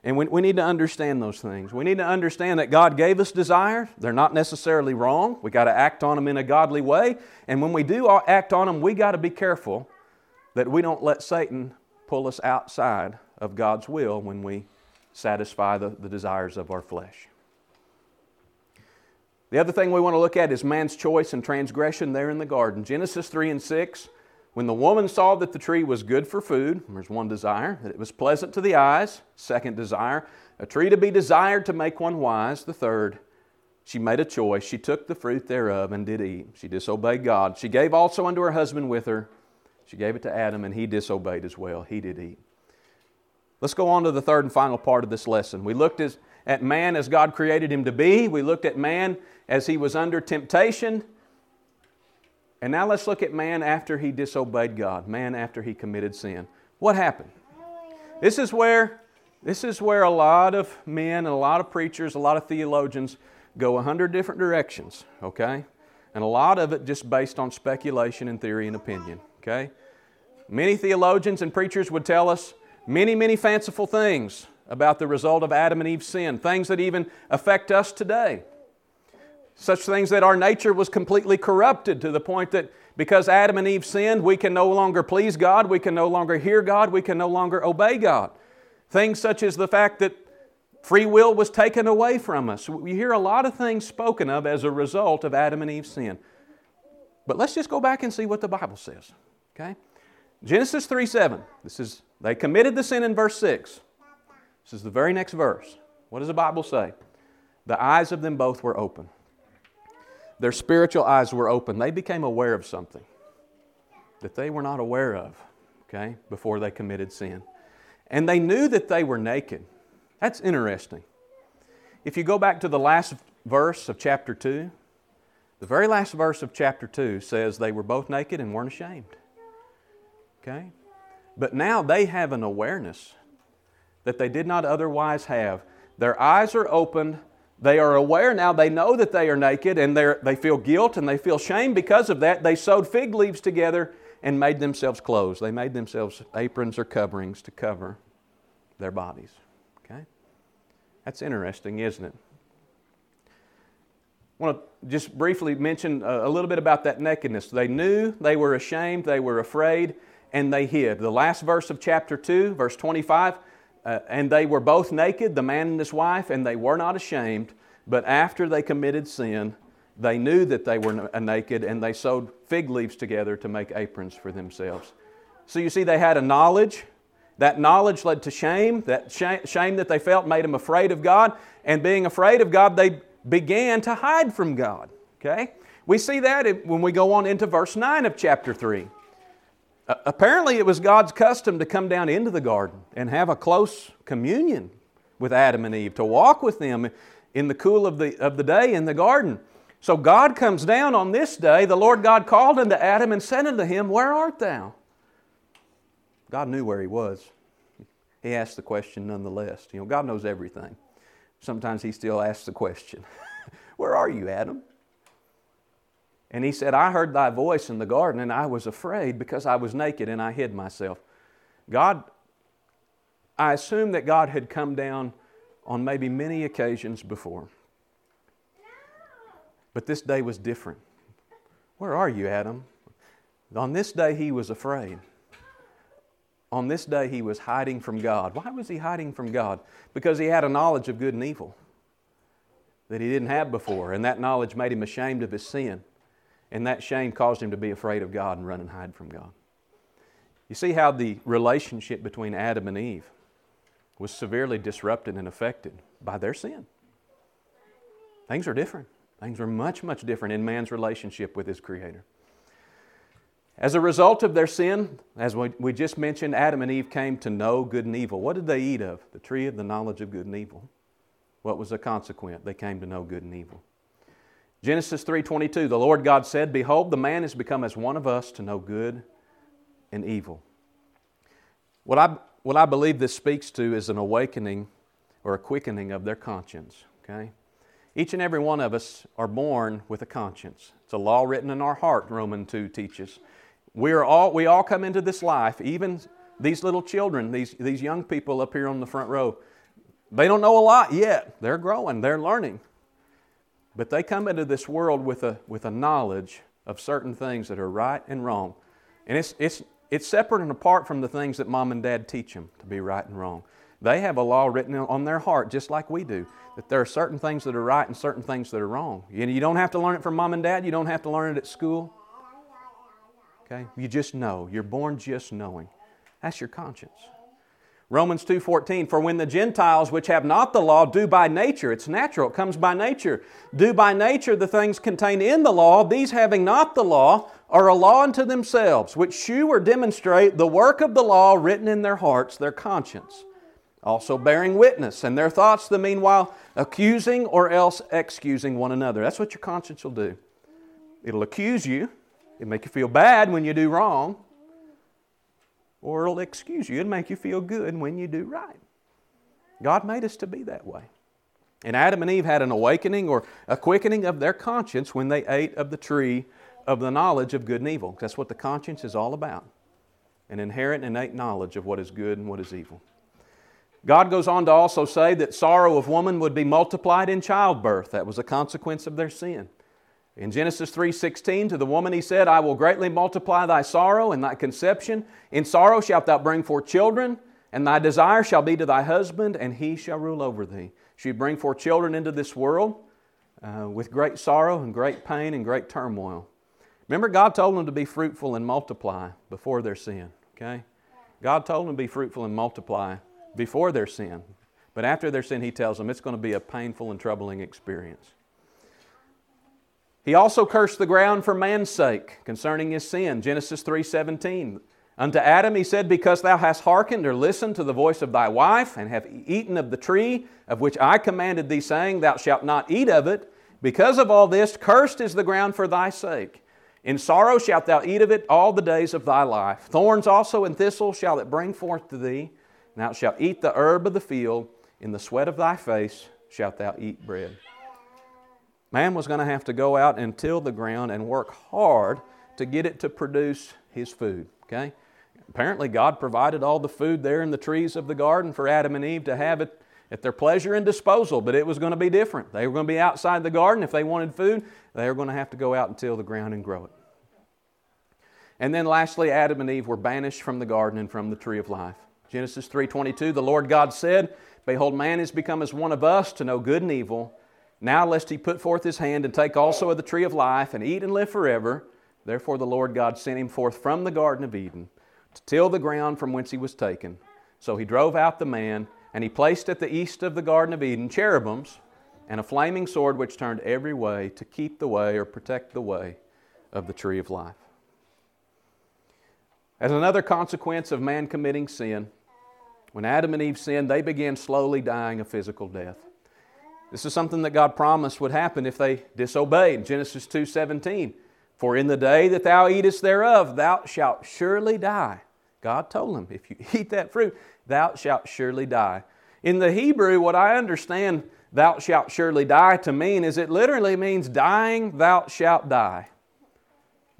And we, we need to understand those things. We need to understand that God gave us desires. They're not necessarily wrong. We got to act on them in a godly way. And when we do act on them, we got to be careful that we don't let Satan pull us outside of God's will when we satisfy the, the desires of our flesh. The other thing we want to look at is man's choice and transgression there in the garden. Genesis 3 and 6. When the woman saw that the tree was good for food, there's one desire, that it was pleasant to the eyes, second desire, a tree to be desired to make one wise, the third, she made a choice. She took the fruit thereof and did eat. She disobeyed God. She gave also unto her husband with her. She gave it to Adam, and he disobeyed as well. He did eat. Let's go on to the third and final part of this lesson. We looked as, at man as God created him to be, we looked at man as he was under temptation. And now let's look at man after he disobeyed God, man after he committed sin. What happened? This is where this is where a lot of men and a lot of preachers, a lot of theologians go a hundred different directions, okay? And a lot of it just based on speculation and theory and opinion, okay? Many theologians and preachers would tell us many, many fanciful things about the result of Adam and Eve's sin, things that even affect us today. Such things that our nature was completely corrupted to the point that because Adam and Eve sinned, we can no longer please God, we can no longer hear God, we can no longer obey God. Things such as the fact that free will was taken away from us. We hear a lot of things spoken of as a result of Adam and Eve's sin. But let's just go back and see what the Bible says. Okay? Genesis 3 7. This is, they committed the sin in verse 6. This is the very next verse. What does the Bible say? The eyes of them both were open. Their spiritual eyes were open. They became aware of something that they were not aware of, okay, before they committed sin. And they knew that they were naked. That's interesting. If you go back to the last verse of chapter 2, the very last verse of chapter 2 says they were both naked and weren't ashamed. Okay? But now they have an awareness that they did not otherwise have. Their eyes are opened. They are aware now. They know that they are naked and they feel guilt and they feel shame because of that. They sewed fig leaves together and made themselves clothes. They made themselves aprons or coverings to cover their bodies. Okay? That's interesting, isn't it? I want to just briefly mention a little bit about that nakedness. They knew, they were ashamed, they were afraid, and they hid. The last verse of chapter 2, verse 25, uh, and they were both naked, the man and his wife, and they were not ashamed. But after they committed sin, they knew that they were uh, naked, and they sewed fig leaves together to make aprons for themselves. So you see, they had a knowledge. That knowledge led to shame. That shame that they felt made them afraid of God. And being afraid of God, they began to hide from God. Okay? We see that when we go on into verse 9 of chapter 3. Apparently, it was God's custom to come down into the garden and have a close communion with Adam and Eve, to walk with them in the cool of the, of the day in the garden. So God comes down on this day. The Lord God called unto Adam and said unto him, Where art thou? God knew where he was. He asked the question nonetheless. You know, God knows everything sometimes he still asks the question Where are you, Adam? And he said, I heard thy voice in the garden, and I was afraid because I was naked and I hid myself. God, I assume that God had come down on maybe many occasions before. But this day was different. Where are you, Adam? On this day, he was afraid on this day he was hiding from God. Why was he hiding from God? Because he had a knowledge of good and evil that he didn't have before, and that knowledge made him ashamed of his sin. And that shame caused him to be afraid of God and run and hide from God. You see how the relationship between Adam and Eve was severely disrupted and affected by their sin. Things are different. Things are much, much different in man's relationship with his Creator. As a result of their sin, as we just mentioned, Adam and Eve came to know good and evil. What did they eat of? The tree of the knowledge of good and evil. What was the consequence? They came to know good and evil. Genesis 3:22 The Lord God said, "Behold, the man has become as one of us to know good and evil." What I what I believe this speaks to is an awakening or a quickening of their conscience, okay? Each and every one of us are born with a conscience. It's a law written in our heart, Romans 2 teaches. We, are all, we all come into this life, even these little children, these, these young people up here on the front row. They don't know a lot yet. They're growing, they're learning. But they come into this world with a, with a knowledge of certain things that are right and wrong. And it's, it's, it's separate and apart from the things that mom and dad teach them to be right and wrong. They have a law written on their heart, just like we do, that there are certain things that are right and certain things that are wrong. And you don't have to learn it from mom and dad, you don't have to learn it at school. Okay? You just know. You're born just knowing. That's your conscience. Romans 2:14 For when the Gentiles which have not the law do by nature it's natural it comes by nature do by nature the things contained in the law these having not the law are a law unto themselves which shew or demonstrate the work of the law written in their hearts their conscience also bearing witness and their thoughts the meanwhile accusing or else excusing one another. That's what your conscience will do. It'll accuse you. It'll make you feel bad when you do wrong, or it'll excuse you and make you feel good when you do right. God made us to be that way. And Adam and Eve had an awakening or a quickening of their conscience when they ate of the tree of the knowledge of good and evil. That's what the conscience is all about an inherent, innate knowledge of what is good and what is evil. God goes on to also say that sorrow of woman would be multiplied in childbirth. That was a consequence of their sin. In Genesis 3:16 to the woman he said, "I will greatly multiply thy sorrow and thy conception. In sorrow shalt thou bring forth children, and thy desire shall be to thy husband, and he shall rule over thee." She bring forth children into this world uh, with great sorrow and great pain and great turmoil. Remember, God told them to be fruitful and multiply before their sin. Okay, God told them to be fruitful and multiply before their sin, but after their sin, He tells them it's going to be a painful and troubling experience. He also cursed the ground for man's sake concerning his sin. Genesis 3:17. Unto Adam he said, Because thou hast hearkened or listened to the voice of thy wife, and have eaten of the tree of which I commanded thee, saying, Thou shalt not eat of it, because of all this, cursed is the ground for thy sake. In sorrow shalt thou eat of it all the days of thy life. Thorns also and thistles shall it bring forth to thee. And thou shalt eat the herb of the field. In the sweat of thy face shalt thou eat bread. Man was going to have to go out and till the ground and work hard to get it to produce his food. Okay? Apparently, God provided all the food there in the trees of the garden for Adam and Eve to have it at their pleasure and disposal, but it was going to be different. They were going to be outside the garden. If they wanted food, they were going to have to go out and till the ground and grow it. And then lastly, Adam and Eve were banished from the garden and from the tree of life. Genesis 3:22, the Lord God said, Behold, man is become as one of us to know good and evil. Now, lest he put forth his hand and take also of the tree of life and eat and live forever. Therefore, the Lord God sent him forth from the Garden of Eden to till the ground from whence he was taken. So he drove out the man, and he placed at the east of the Garden of Eden cherubims and a flaming sword which turned every way to keep the way or protect the way of the tree of life. As another consequence of man committing sin, when Adam and Eve sinned, they began slowly dying a physical death. This is something that God promised would happen if they disobeyed. Genesis 2:17. For in the day that thou eatest thereof, thou shalt surely die. God told them, if you eat that fruit, thou shalt surely die. In the Hebrew, what I understand thou shalt surely die to mean is it literally means dying, thou shalt die.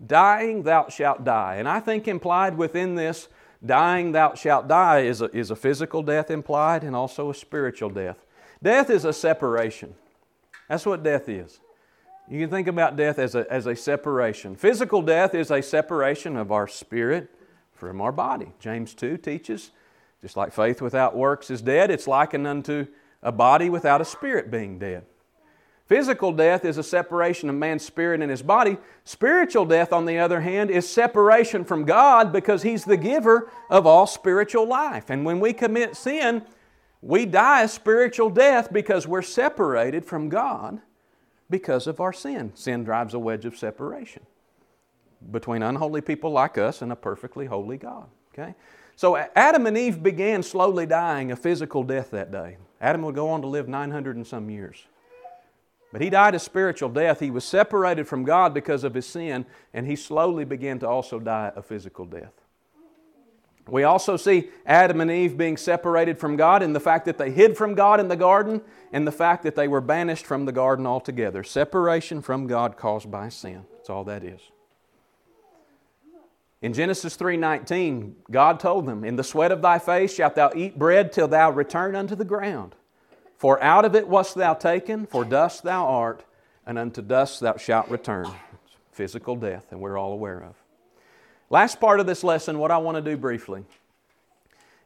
Dying, thou shalt die. And I think implied within this, dying, thou shalt die, is a, is a physical death implied and also a spiritual death. Death is a separation. That's what death is. You can think about death as a, as a separation. Physical death is a separation of our spirit from our body. James 2 teaches, just like faith without works is dead, it's likened unto a body without a spirit being dead. Physical death is a separation of man's spirit and his body. Spiritual death, on the other hand, is separation from God because He's the giver of all spiritual life. And when we commit sin, we die a spiritual death because we're separated from God because of our sin. Sin drives a wedge of separation between unholy people like us and a perfectly holy God. Okay? So Adam and Eve began slowly dying a physical death that day. Adam would go on to live 900 and some years. But he died a spiritual death. He was separated from God because of his sin, and he slowly began to also die a physical death. We also see Adam and Eve being separated from God in the fact that they hid from God in the garden and the fact that they were banished from the garden altogether. Separation from God caused by sin. That's all that is. In Genesis 3:19, God told them, "In the sweat of thy face shalt thou eat bread till thou return unto the ground. For out of it wast thou taken, for dust thou art, and unto dust thou shalt return." Physical death, and we're all aware of. Last part of this lesson, what I want to do briefly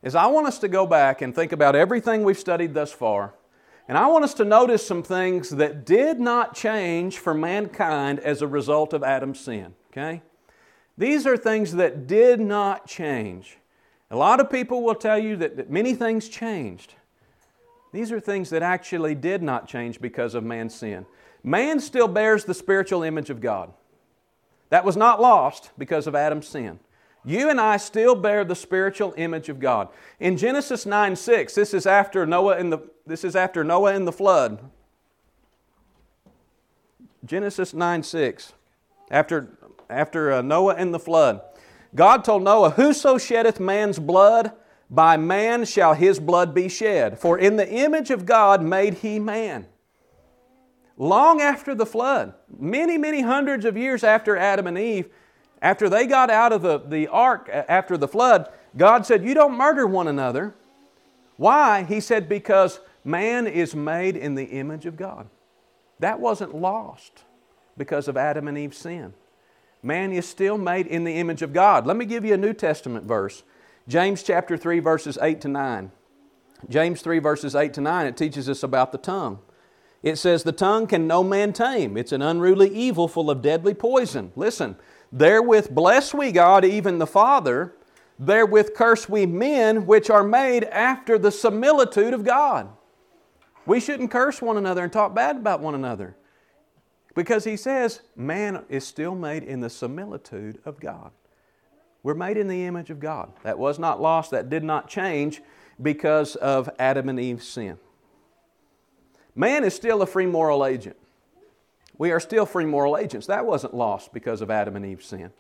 is I want us to go back and think about everything we've studied thus far. And I want us to notice some things that did not change for mankind as a result of Adam's sin. Okay? These are things that did not change. A lot of people will tell you that, that many things changed. These are things that actually did not change because of man's sin. Man still bears the spiritual image of God. That was not lost because of Adam's sin. You and I still bear the spiritual image of God. In Genesis 9 6, this is after Noah in the, this is after Noah in the flood. Genesis 9 6, after, after uh, Noah in the flood. God told Noah, Whoso sheddeth man's blood, by man shall his blood be shed. For in the image of God made he man long after the flood, many, many hundreds of years after Adam and Eve, after they got out of the, the ark after the flood, God said, You don't murder one another. Why? He said, because man is made in the image of God. That wasn't lost because of Adam and Eve's sin. Man is still made in the image of God. Let me give you a New Testament verse. James chapter 3 verses 8 to 9. James 3 verses 8 to 9 it teaches us about the tongue. It says the tongue can no man tame. It's an unruly evil full of deadly poison. Listen, therewith bless we God even the Father, therewith curse we men which are made after the similitude of God. We shouldn't curse one another and talk bad about one another. Because he says man is still made in the similitude of God. We're made in the image of God. That was not lost, that did not change because of Adam and Eve's sin. Man is still a free moral agent. We are still free moral agents. That wasn't lost because of Adam and Eve's sin.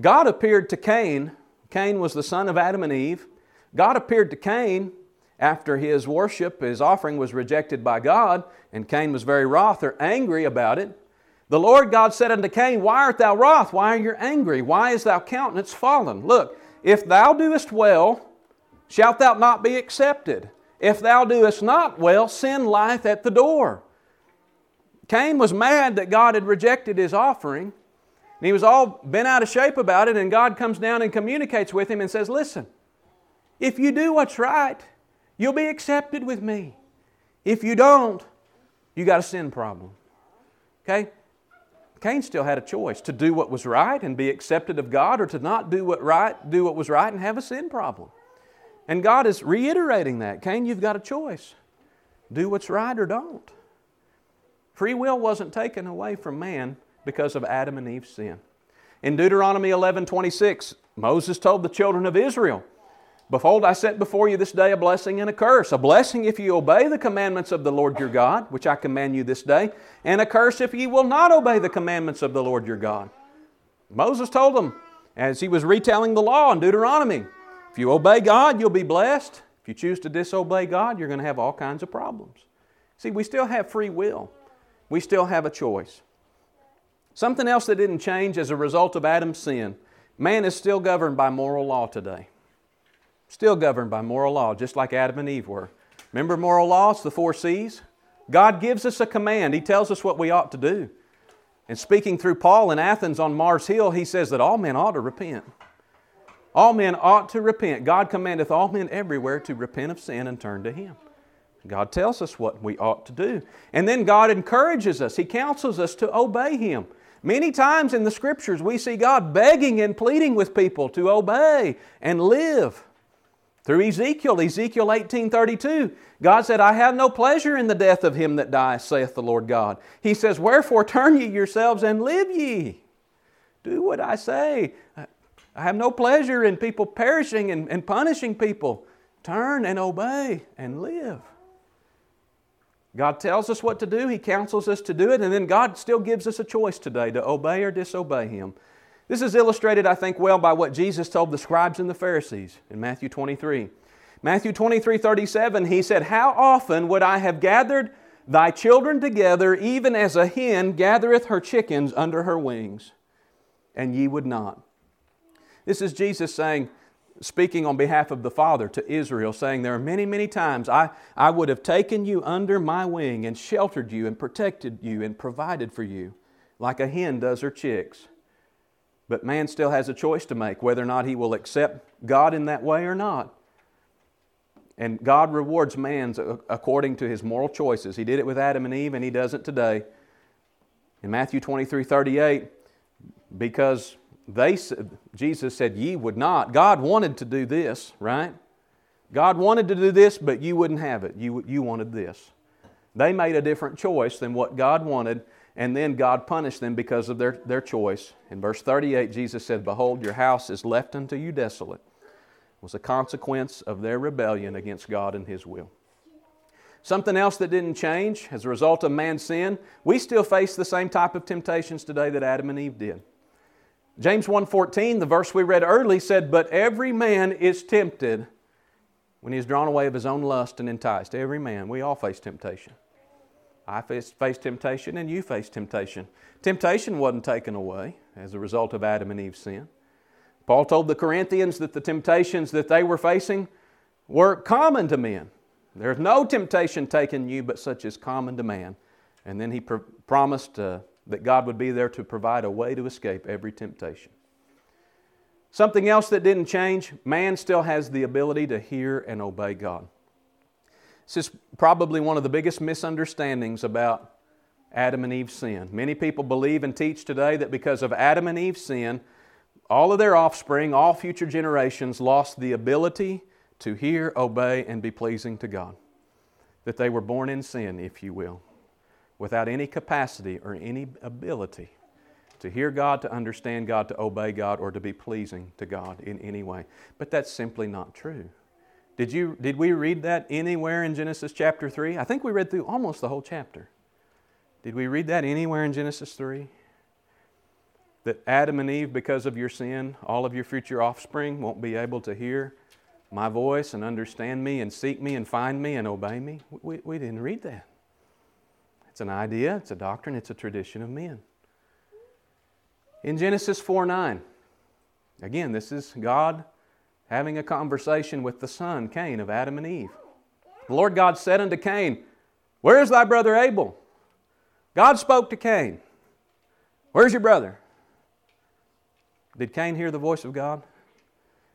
God appeared to Cain. Cain was the son of Adam and Eve. God appeared to Cain after his worship, his offering was rejected by God, and Cain was very wroth or angry about it. The Lord God said unto Cain, Why art thou wroth? Why are you angry? Why is thy countenance fallen? Look, if thou doest well, shalt thou not be accepted. If thou doest not well, sin lieth at the door. Cain was mad that God had rejected his offering. And he was all bent out of shape about it, and God comes down and communicates with him and says, Listen, if you do what's right, You'll be accepted with me. If you don't, you got a sin problem. Okay? Cain still had a choice to do what was right and be accepted of God or to not do what right, do what was right and have a sin problem. And God is reiterating that. Cain, you've got a choice. Do what's right or don't. Free will wasn't taken away from man because of Adam and Eve's sin. In Deuteronomy 11 26, Moses told the children of Israel, Behold, I set before you this day a blessing and a curse. A blessing if you obey the commandments of the Lord your God, which I command you this day, and a curse if ye will not obey the commandments of the Lord your God. Moses told them, as he was retelling the law in Deuteronomy, if you obey God, you'll be blessed. If you choose to disobey God, you're going to have all kinds of problems. See, we still have free will, we still have a choice. Something else that didn't change as a result of Adam's sin man is still governed by moral law today still governed by moral law, just like Adam and Eve were. Remember moral laws, the four C's? God gives us a command, He tells us what we ought to do. And speaking through Paul in Athens on Mars Hill, he says that all men ought to repent. All men ought to repent. God commandeth all men everywhere to repent of sin and turn to Him. God tells us what we ought to do. And then God encourages us, He counsels us to obey Him. Many times in the Scriptures, we see God begging and pleading with people to obey and live. Through Ezekiel, Ezekiel 18:32, God said, I have no pleasure in the death of him that dies, saith the Lord God. He says, Wherefore turn ye yourselves and live ye. Do what I say. I have no pleasure in people perishing and, and punishing people. Turn and obey and live. God tells us what to do, He counsels us to do it, and then God still gives us a choice today to obey or disobey Him. This is illustrated, I think, well by what Jesus told the scribes and the Pharisees in Matthew 23. Matthew 23 37, he said, How often would I have gathered thy children together, even as a hen gathereth her chickens under her wings, and ye would not? This is Jesus saying, speaking on behalf of the Father to Israel, saying, There are many, many times I, I would have taken you under my wing and sheltered you and protected you and provided for you, like a hen does her chicks. But man still has a choice to make whether or not he will accept God in that way or not. And God rewards man's according to his moral choices. He did it with Adam and Eve, and he does it today. In Matthew 23 38, because they Jesus said, Ye would not. God wanted to do this, right? God wanted to do this, but you wouldn't have it. You, you wanted this. They made a different choice than what God wanted, and then God punished them because of their, their choice. In verse 38, Jesus said, Behold, your house is left unto you desolate. It was a consequence of their rebellion against God and His will. Something else that didn't change as a result of man's sin, we still face the same type of temptations today that Adam and Eve did. James 1:14, the verse we read early said, "But every man is tempted when he is drawn away of his own lust and enticed." Every man, we all face temptation. I faced, temptation and you face temptation. Temptation wasn't taken away as a result of Adam and Eve's sin. Paul told the Corinthians that the temptations that they were facing were common to men. There's no temptation taken you but such as common to man. And then he pr- promised uh, that God would be there to provide a way to escape every temptation. Something else that didn't change man still has the ability to hear and obey God. This is probably one of the biggest misunderstandings about Adam and Eve's sin. Many people believe and teach today that because of Adam and Eve's sin, all of their offspring, all future generations, lost the ability to hear, obey, and be pleasing to God. That they were born in sin, if you will, without any capacity or any ability to hear God, to understand God, to obey God, or to be pleasing to God in any way. But that's simply not true. Did, you, did we read that anywhere in Genesis chapter 3? I think we read through almost the whole chapter. Did we read that anywhere in Genesis 3? That Adam and Eve, because of your sin, all of your future offspring won't be able to hear my voice and understand me and seek me and find me and obey me? We, we didn't read that. It's an idea, it's a doctrine, it's a tradition of men. In Genesis 4 9, again, this is God having a conversation with the son, Cain, of Adam and Eve. The Lord God said unto Cain, Where is thy brother Abel? God spoke to Cain, Where's your brother? Did Cain hear the voice of God?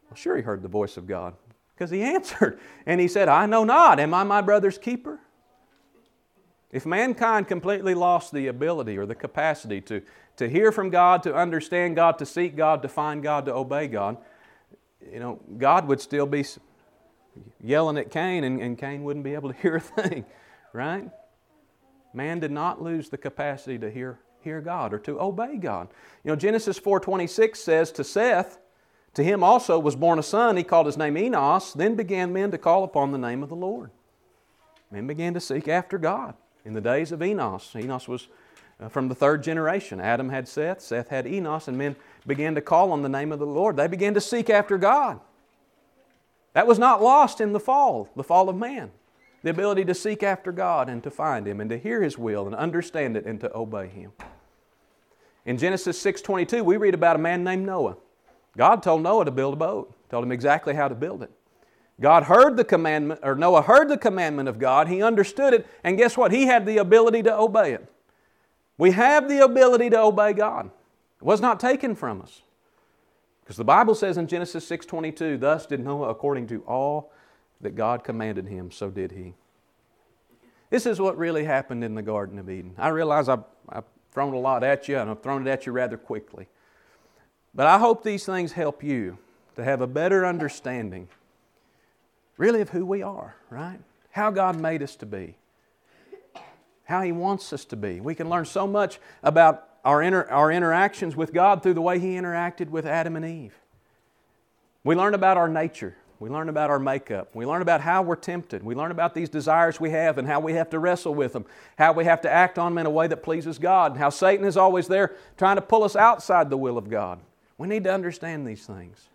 Well, sure, he heard the voice of God because he answered. And he said, I know not. Am I my brother's keeper? If mankind completely lost the ability or the capacity to, to hear from God, to understand God, to seek God, to find God, to obey God, you know, God would still be yelling at Cain and, and Cain wouldn't be able to hear a thing, right? Man did not lose the capacity to hear, hear God or to obey God. You know, Genesis 4.26 says to Seth, to him also was born a son, he called his name Enos, then began men to call upon the name of the Lord. Men began to seek after God in the days of Enos. Enos was uh, from the third generation. Adam had Seth, Seth had Enos, and men began to call on the name of the Lord. They began to seek after God. That was not lost in the fall, the fall of man. The ability to seek after God and to find Him and to hear His will and understand it and to obey Him. In Genesis 6:22, we read about a man named Noah. God told Noah to build a boat, told him exactly how to build it. God heard the commandment, or Noah heard the commandment of God, he understood it, and guess what? He had the ability to obey it. We have the ability to obey God. It was not taken from us. Because the Bible says in Genesis 6:22, thus did Noah according to all that God commanded him, so did he. This is what really happened in the Garden of Eden. I realize I've, I've thrown a lot at you, and I've thrown it at you rather quickly. But I hope these things help you to have a better understanding, really, of who we are, right? How God made us to be how He wants us to be. We can learn so much about our, inter- our interactions with God through the way He interacted with Adam and Eve. We learn about our nature. We learn about our makeup. We learn about how we're tempted. We learn about these desires we have and how we have to wrestle with them, how we have to act on them in a way that pleases God, and how Satan is always there trying to pull us outside the will of God. We need to understand these things.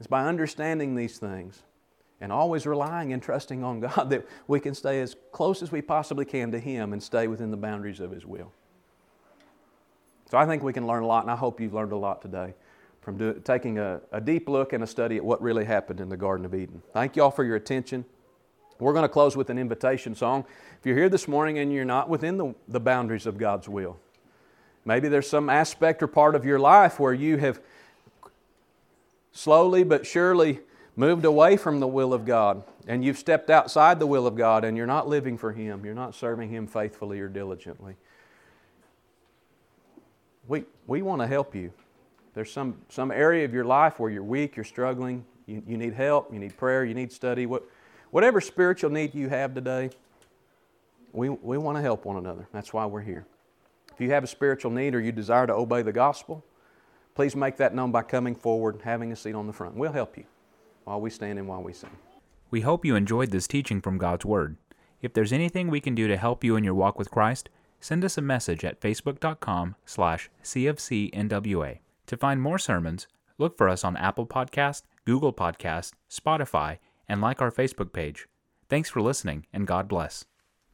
It's by understanding these things and always relying and trusting on God that we can stay as close as we possibly can to Him and stay within the boundaries of His will. So I think we can learn a lot, and I hope you've learned a lot today from do, taking a, a deep look and a study at what really happened in the Garden of Eden. Thank you all for your attention. We're going to close with an invitation song. If you're here this morning and you're not within the, the boundaries of God's will, maybe there's some aspect or part of your life where you have slowly but surely moved away from the will of God and you've stepped outside the will of God and you're not living for Him, you're not serving Him faithfully or diligently, we, we want to help you. There's some, some area of your life where you're weak, you're struggling, you, you need help, you need prayer, you need study. What, whatever spiritual need you have today, we, we want to help one another. That's why we're here. If you have a spiritual need or you desire to obey the gospel, please make that known by coming forward, and having a seat on the front. We'll help you while we stand and while we sing. We hope you enjoyed this teaching from God's Word. If there's anything we can do to help you in your walk with Christ, send us a message at facebook.com slash cfcnwa. To find more sermons, look for us on Apple Podcast, Google Podcast, Spotify, and like our Facebook page. Thanks for listening, and God bless.